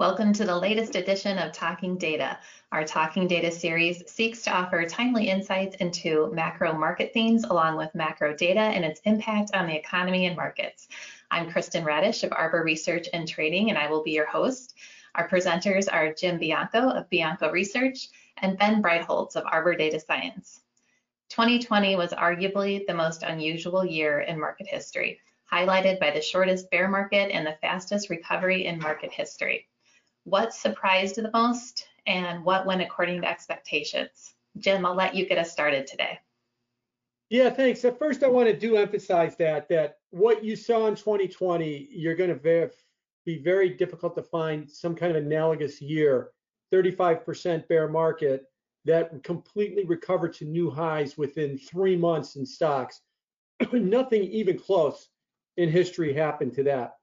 Welcome to the latest edition of Talking Data. Our Talking Data series seeks to offer timely insights into macro market themes along with macro data and its impact on the economy and markets. I'm Kristen Radish of Arbor Research and Trading, and I will be your host. Our presenters are Jim Bianco of Bianco Research and Ben Breitholtz of Arbor Data Science. 2020 was arguably the most unusual year in market history, highlighted by the shortest bear market and the fastest recovery in market history what surprised the most and what went according to expectations. Jim, I'll let you get us started today. Yeah, thanks. At first, I want to do emphasize that that what you saw in 2020, you're going to be very difficult to find some kind of analogous year, 35% bear market that completely recovered to new highs within three months in stocks. Nothing even close in history happened to that.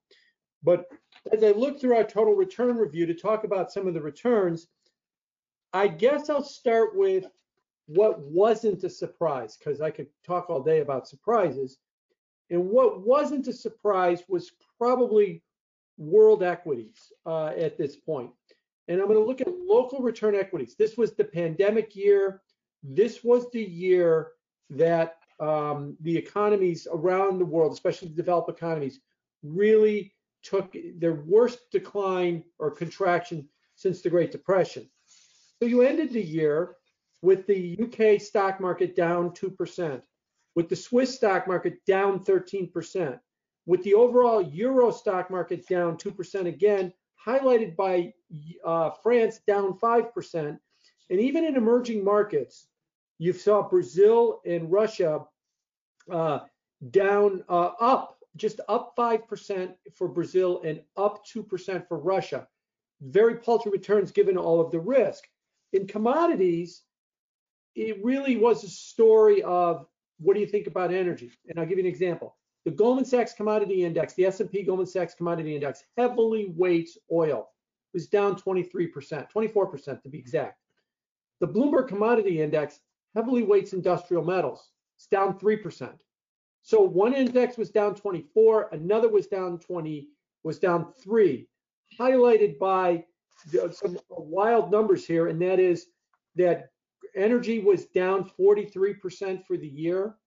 But as I look through our total return review to talk about some of the returns, I guess I'll start with what wasn't a surprise, because I could talk all day about surprises. And what wasn't a surprise was probably world equities uh, at this point. And I'm going to look at local return equities. This was the pandemic year. This was the year that um, the economies around the world, especially the developed economies, really took their worst decline or contraction since the Great Depression. So you ended the year with the UK stock market down 2%, with the Swiss stock market down 13%, with the overall Euro stock market down 2% again, highlighted by uh, France down 5%. And even in emerging markets, you saw Brazil and Russia uh, down uh, up just up 5% for Brazil and up 2% for Russia. Very paltry returns given all of the risk. In commodities, it really was a story of what do you think about energy? And I'll give you an example. The Goldman Sachs Commodity Index, the S&P Goldman Sachs Commodity Index, heavily weights oil. It was down 23%, 24% to be exact. The Bloomberg Commodity Index heavily weights industrial metals. It's down 3%. So one index was down 24, another was down 20, was down three, highlighted by some wild numbers here, and that is that energy was down 43% for the year,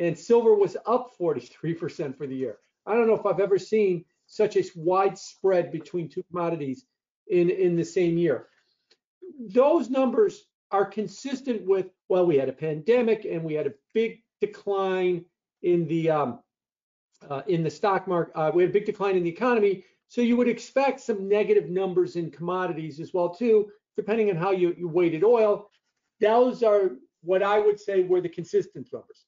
and silver was up 43% for the year. I don't know if I've ever seen such a wide spread between two commodities in, in the same year. Those numbers are consistent with, well, we had a pandemic and we had a big decline in the um, uh, in the stock market. Uh, we had a big decline in the economy, so you would expect some negative numbers in commodities as well too, depending on how you, you weighted oil. Those are what I would say were the consistent numbers.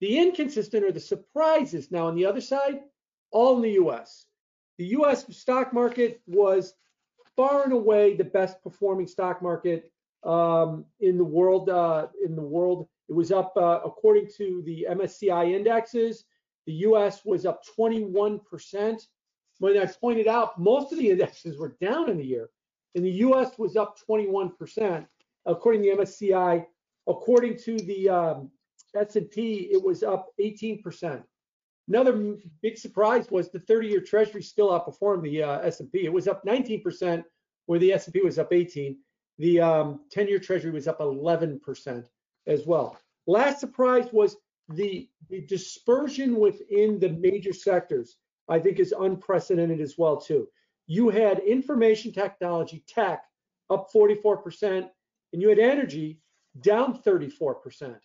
The inconsistent are the surprises. Now on the other side, all in the U.S. The U.S. stock market was far and away the best performing stock market um, in the world. Uh, in the world, it was up, uh, according to the MSCI indexes, the US was up 21%. When I pointed out, most of the indexes were down in the year, and the US was up 21%. According to the MSCI, according to the um, S&P, it was up 18%. Another big surprise was the 30-year Treasury still outperformed the uh, S&P. It was up 19%, where the S&P was up 18. The 10-year um, Treasury was up 11% as well. Last surprise was the, the dispersion within the major sectors, I think is unprecedented as well too. You had information technology, tech, up 44%, and you had energy down 34%,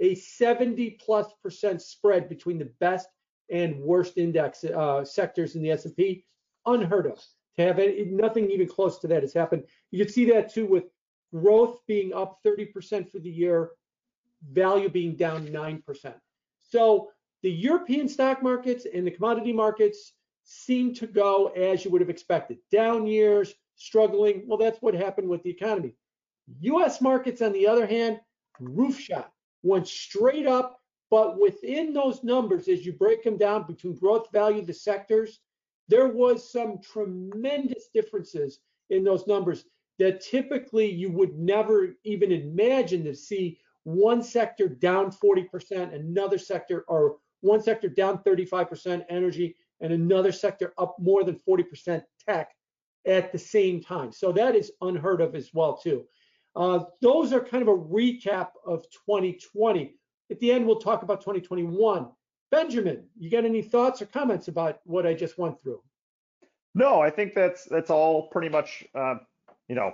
a 70 plus percent spread between the best and worst index uh, sectors in the S&P, unheard of. To have any, nothing even close to that has happened. You can see that too with growth being up 30% for the year, value being down 9%. So the European stock markets and the commodity markets seem to go as you would have expected. Down years, struggling. Well, that's what happened with the economy. US markets, on the other hand, roof shot, went straight up. But within those numbers, as you break them down between growth value, the sectors, there was some tremendous differences in those numbers that typically you would never even imagine to see one sector down 40%, another sector, or one sector down 35% energy, and another sector up more than 40% tech. at the same time. So that is unheard of as well too. Uh, those are kind of a recap of 2020. At the end, we'll talk about 2021. Benjamin, you got any thoughts or comments about what I just went through? No, I think that's that's all pretty much. Uh, you know,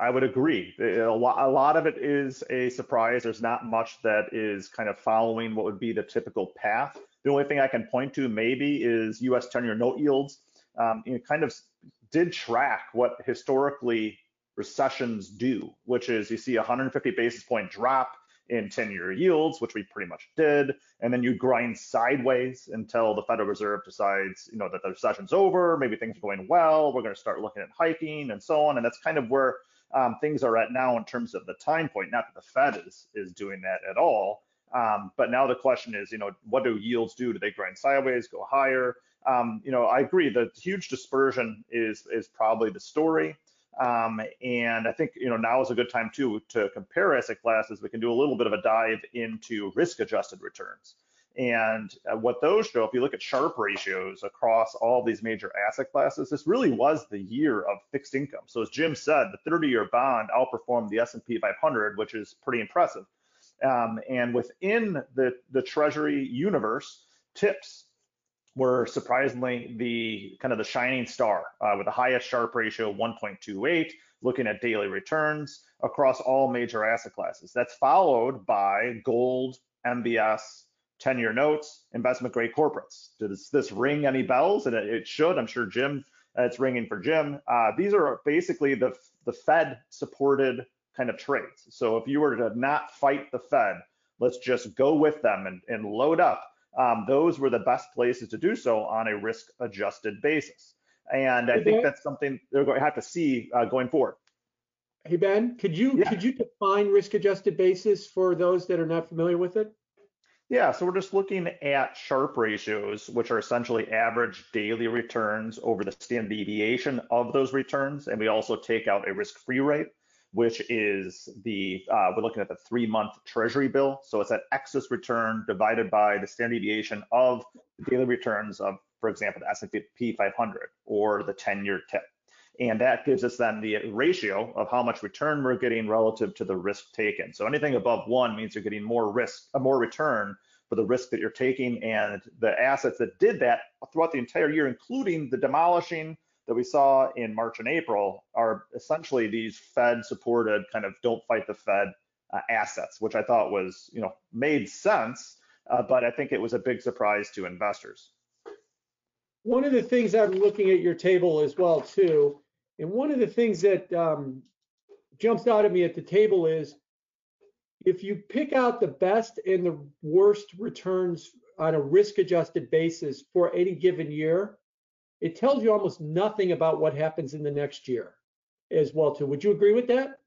I would agree. A lot, a lot of it is a surprise. There's not much that is kind of following what would be the typical path. The only thing I can point to maybe is U.S. 10-year note yields. Um, you know, kind of did track what historically recessions do, which is you see a 150 basis point drop in 10-year yields, which we pretty much did, and then you grind sideways until the Federal Reserve decides, you know, that the recession's over, maybe things are going well, we're going to start looking at hiking and so on, and that's kind of where um, things are at now in terms of the time point. Not that the Fed is is doing that at all, um, but now the question is, you know, what do yields do? Do they grind sideways, go higher? Um, you know, I agree. The huge dispersion is is probably the story. Um, and I think you know now is a good time too to compare asset classes. We can do a little bit of a dive into risk-adjusted returns. And uh, what those show, if you look at Sharpe ratios across all these major asset classes, this really was the year of fixed income. So as Jim said, the 30-year bond outperformed the S&P 500, which is pretty impressive. Um, and within the the Treasury universe, TIPS were surprisingly the kind of the shining star uh, with the highest Sharpe ratio 1.28 looking at daily returns across all major asset classes. That's followed by gold mbs 10-year notes investment grade corporates. Does this ring any bells? And it, should. I'm sure jim uh, it's ringing for jim. Uh, these are basically the the fed supported kind of trades. So if you were to not fight the fed let's just go with them and, and load up um, those were the best places to do so on a risk adjusted basis. And I think that's something they're going to have to see uh, going forward. Hey Ben, could you yeah. could you define risk adjusted basis for those that are not familiar with it? Yeah, so we're just looking at Sharpe ratios, which are essentially average daily returns over the standard deviation of those returns, and we also take out a risk-free rate which is the, uh, we're looking at the three month treasury bill. So it's that excess return divided by the standard deviation of the daily returns of, for example, the S&P 500 or the 10 year tip. And that gives us then the ratio of how much return we're getting relative to the risk taken. So anything above one means you're getting more risk, a more return for the risk that you're taking. And the assets that did that throughout the entire year, including the demolishing, that we saw in March and April are essentially these Fed supported kind of don't fight the Fed uh, assets, which I thought was, you know, made sense, uh, but I think it was a big surprise to investors. One of the things I'm looking at your table as well too, and one of the things that um, jumps out at me at the table is if you pick out the best and the worst returns on a risk adjusted basis for any given year, it tells you almost nothing about what happens in the next year as well too. Would you agree with that?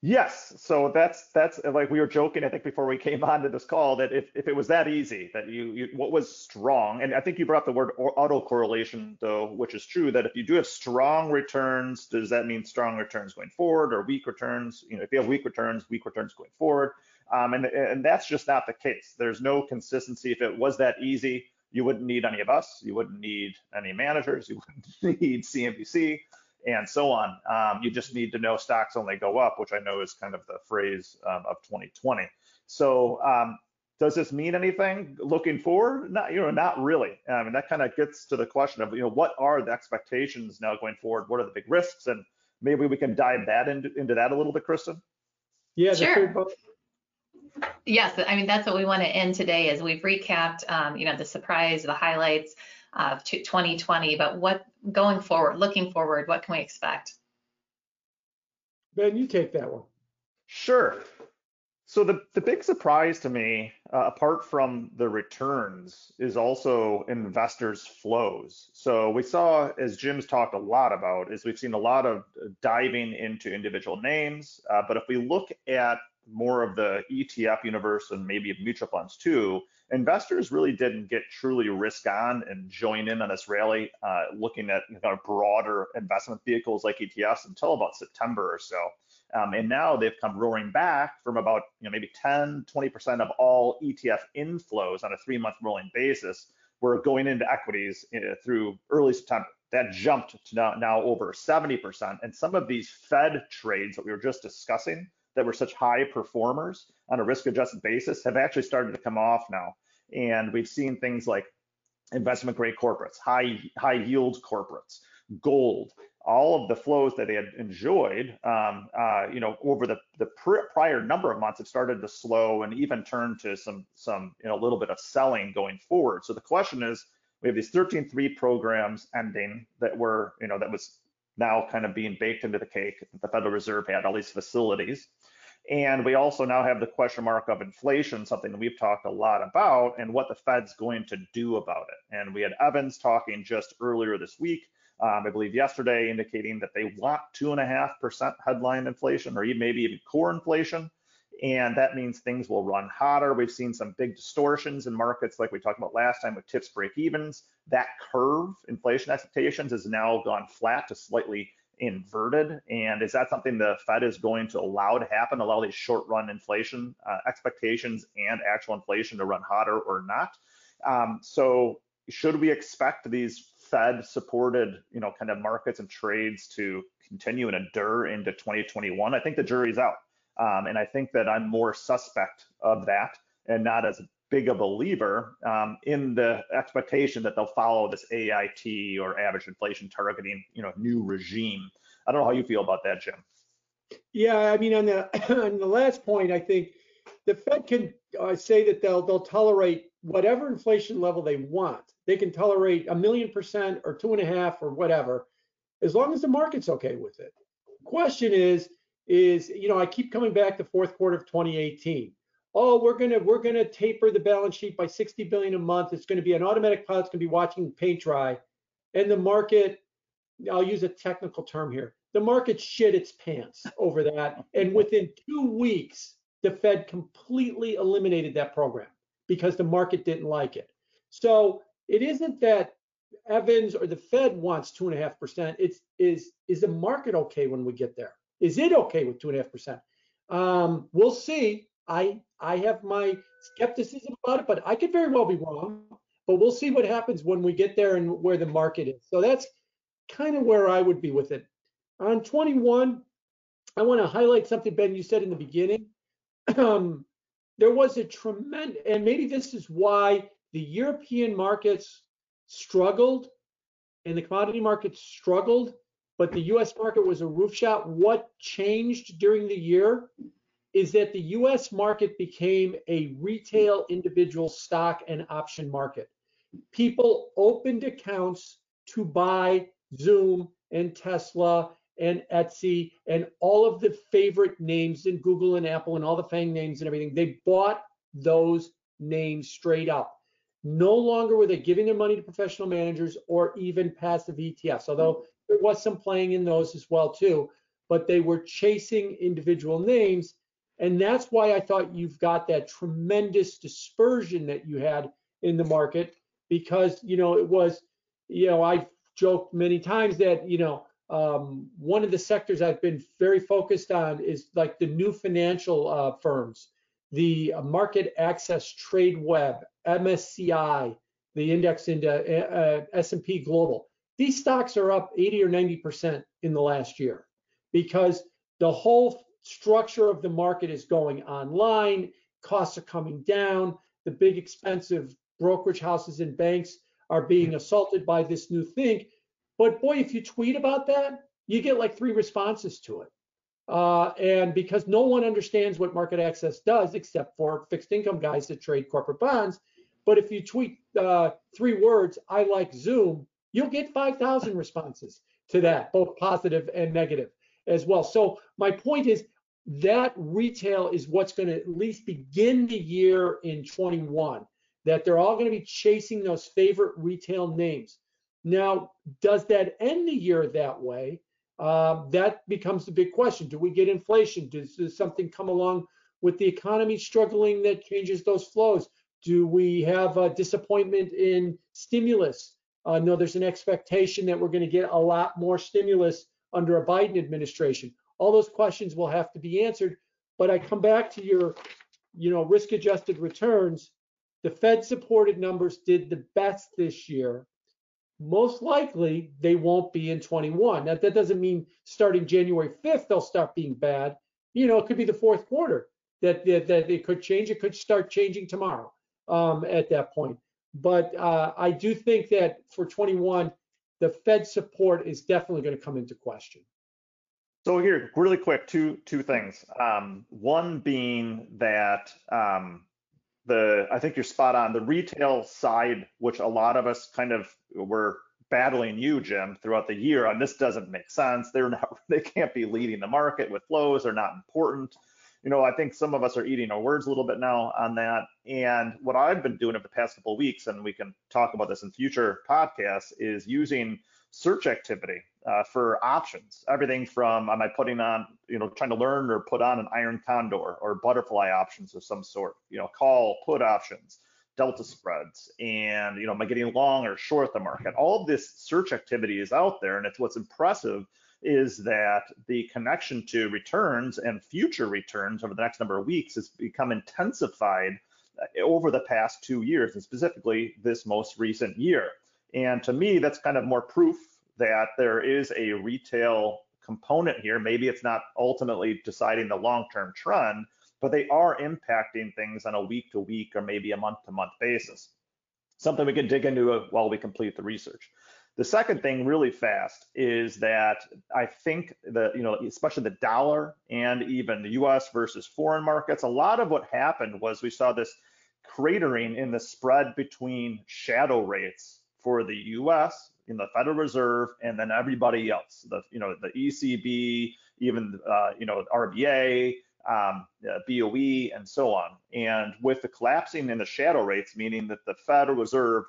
Yes. So that's that's like we were joking, I think, before we came on to this call that if, if it was that easy, that you, you what was strong, and I think you brought up the word autocorrelation though, which is true that if you do have strong returns, does that mean strong returns going forward or weak returns? You know, if you have weak returns, weak returns going forward. Um, and, and that's just not the case. There's no consistency. If it was that easy, you wouldn't need any of us. You wouldn't need any managers. You wouldn't need CNBC and so on. Um, you just need to know stocks only go up, which I know is kind of the phrase um, of 2020. So um, does this mean anything looking forward? Not, you know, not really. I mean, that kind of gets to the question of, you know, what are the expectations now going forward? What are the big risks? And maybe we can dive that into, into that a little bit, Kristen. Yeah, sure. Yes, I mean that's what we want to end today. Is we've recapped, um, you know, the surprise, the highlights of 2020, but what going forward, looking forward, what can we expect? Ben, you take that one. Sure. So the the big surprise to me, uh, apart from the returns, is also investors' flows. So we saw, as Jim's talked a lot about, is we've seen a lot of diving into individual names. Uh, but if we look at more of the ETF universe and maybe mutual funds too, investors really didn't get truly risk on and join in on this rally, uh, looking at you know, broader investment vehicles like ETFs until about September or so. Um, and now they've come roaring back from about you know maybe 10, 20% of all ETF inflows on a three-month rolling basis. We're going into equities uh, through early September. that jumped to now, now over 70%. And some of these Fed trades that we were just discussing that were such high performers on a risk adjusted basis have actually started to come off now. And we've seen things like investment grade corporates, high high yield corporates, gold, all of the flows that they had enjoyed, um, uh, you know, over the the pr- prior number of months have started to slow and even turn to some some you know a little bit of selling going forward. So the question is, we have these 13.3 programs ending that were you know that was now kind of being baked into the cake the Federal Reserve had all these facilities. And we also now have the question mark of inflation, something that we've talked a lot about, and what the Fed's going to do about it. And we had Evans talking just earlier this week, um, I believe yesterday, indicating that they want two and a half percent headline inflation, or maybe even core inflation. And that means things will run hotter. We've seen some big distortions in markets, like we talked about last time with TIPS break evens. That curve, inflation expectations, has now gone flat to slightly inverted? And is that something the Fed is going to allow to happen, allow these short run inflation uh, expectations and actual inflation to run hotter or not? Um, so should we expect these Fed supported, you know, kind of markets and trades to continue and endure into 2021? I think the jury's out. Um, and I think that I'm more suspect of that and not as big a believer um, in the expectation that they'll follow this AIT or average inflation targeting, you know, new regime. I don't know how you feel about that, Jim. Yeah, I mean, on the on the last point, I think the Fed can uh, say that they'll they'll tolerate whatever inflation level they want. They can tolerate a million percent or two and a half or whatever, as long as the market's okay with it. Question is, is you know, I keep coming back to fourth quarter of 2018 oh, we're gonna we're gonna taper the balance sheet by 60 billion a month. It's gonna be an automatic pilot. It's gonna be watching paint dry, and the market. I'll use a technical term here. The market shit its pants over that, and within two weeks, the Fed completely eliminated that program because the market didn't like it. So it isn't that Evans or the Fed wants two and a half percent. It's is is the market okay when we get there? Is it okay with two and a half percent? Um, we'll see. I I have my skepticism about it, but I could very well be wrong. But we'll see what happens when we get there and where the market is. So that's kind of where I would be with it. On 21, I want to highlight something, Ben, you said in the beginning. Um, there was a tremendous, and maybe this is why the European markets struggled and the commodity markets struggled, but the US market was a roof shot. What changed during the year is that the US market became a retail individual stock and option market. People opened accounts to buy Zoom and Tesla and Etsy and all of the favorite names in Google and Apple and all the FANG names and everything. They bought those names straight up. No longer were they giving their money to professional managers or even passive ETFs, although there was some playing in those as well too, but they were chasing individual names and that's why I thought you've got that tremendous dispersion that you had in the market because, you know, it was, you know, I've joked many times that, you know, um, one of the sectors I've been very focused on is like the new financial uh, firms, the MarketAxess Trade Web, MSCI, the index into uh, uh S&P Global. These stocks are up 80 or 90% in the last year because the whole structure of the market is going online, costs are coming down, the big expensive brokerage houses and banks are being assaulted by this new thing. But boy, if you tweet about that, you get like three responses to it. Uh, and because no one understands what MarketAxess does except for fixed income guys that trade corporate bonds. But if you tweet uh, three words, I like Zoom, you'll get 5,000 responses to that, both positive and negative as well. So my point is that retail is what's going to at least begin the year in 21 that they're all going to be chasing those favorite retail names. Now does that end the year that way? Uh, that becomes the big question. Do we get inflation? Does, does something come along with the economy struggling that changes those flows? Do we have a disappointment in stimulus? Uh, no there's an expectation that we're going to get a lot more stimulus under a biden administration all those questions will have to be answered. But I come back to your, you know, risk adjusted returns. The Fed supported numbers did the best this year. most likely they won't be in 21. That, that doesn't mean starting January 5th they'll start being bad. You know, it could be the fourth quarter that, that, that it could change. It could start changing tomorrow um, at that point. But uh, I do think that for 21, the Fed support is definitely going to come into question. So here, really quick, two two things. Um, one being that um, the I think you're spot on. The retail side, which a lot of us kind of were battling you, Jim, throughout the year on this doesn't make sense. They're not they can't be leading the market with flows. They're not important. You know, I think some of us are eating our words a little bit now on that. And what I've been doing over the past couple of weeks, and we can talk about this in future podcasts, is using search activity uh, for options. Everything from am I putting on, you know, trying to learn or put on an iron condor or butterfly options of some sort, you know, call, put options, delta spreads, and you know, am I getting long or short the market? All this search activity is out there, and it's what's impressive is that the connection to returns and future returns over the next number of weeks has become intensified uh, over the past two years, and specifically this most recent year. And to me, that's kind of more proof that there is a retail component here. Maybe it's not ultimately deciding the long-term trend, but they are impacting things on a week to week or maybe a month to month basis. Something we can dig into while we complete the research. The second thing really fast is that I think that, you know, especially the dollar and even the US versus foreign markets, a lot of what happened was we saw this cratering in the spread between shadow rates for the US in the Federal Reserve and then everybody else, the you know the ECB, even uh, you know RBA, um, uh, BOE, and so on. And with the collapsing in the shadow rates, meaning that the Federal Reserve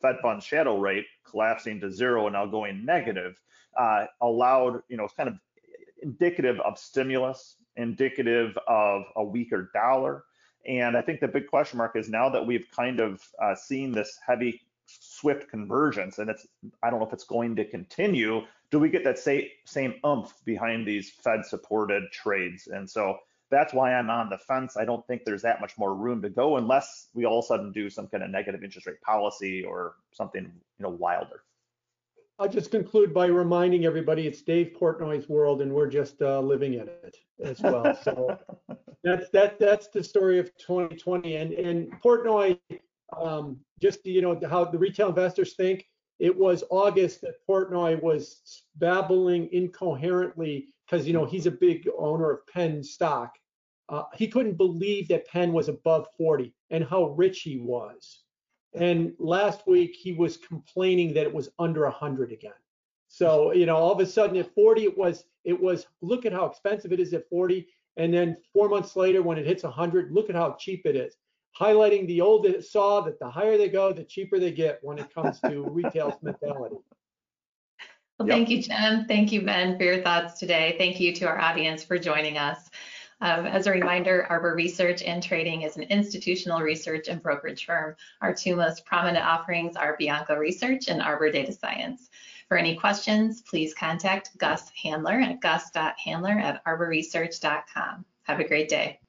Fed funds shadow rate collapsing to zero and now going negative, uh, allowed you know it's kind of indicative of stimulus, indicative of a weaker dollar. And I think the big question mark is now that we've kind of uh, seen this heavy swift convergence and it's i don't know if it's going to continue do we get that same same umph behind these fed supported trades and so that's why i'm on the fence i don't think there's that much more room to go unless we all of a sudden do some kind of negative interest rate policy or something you know wilder I'll just conclude by reminding everybody it's Dave Portnoy's world, and we're just uh, living in it as well. So that's that that's the story of 2020. And and Portnoy um, just you know how the retail investors think. It was August that Portnoy was babbling incoherently because you know he's a big owner of Penn stock. Uh, he couldn't believe that Penn was above 40 and how rich he was. And last week he was complaining that it was under 100 again. So you know all of a sudden at 40 it was it was look at how expensive it is at 40, and then four months later when it hits 100, look at how cheap it is highlighting the old saw that the higher they go, the cheaper they get when it comes to retail mentality. Well, yep. thank you, Jim. Thank you, Ben, for your thoughts today. Thank you to our audience for joining us. Um, as a reminder, Arbor Research and Trading is an institutional research and brokerage firm. Our two most prominent offerings are Bianco Research and Arbor Data Science. For any questions, please contact Gus Handler at gus.handler at arborresearch.com. Have a great day.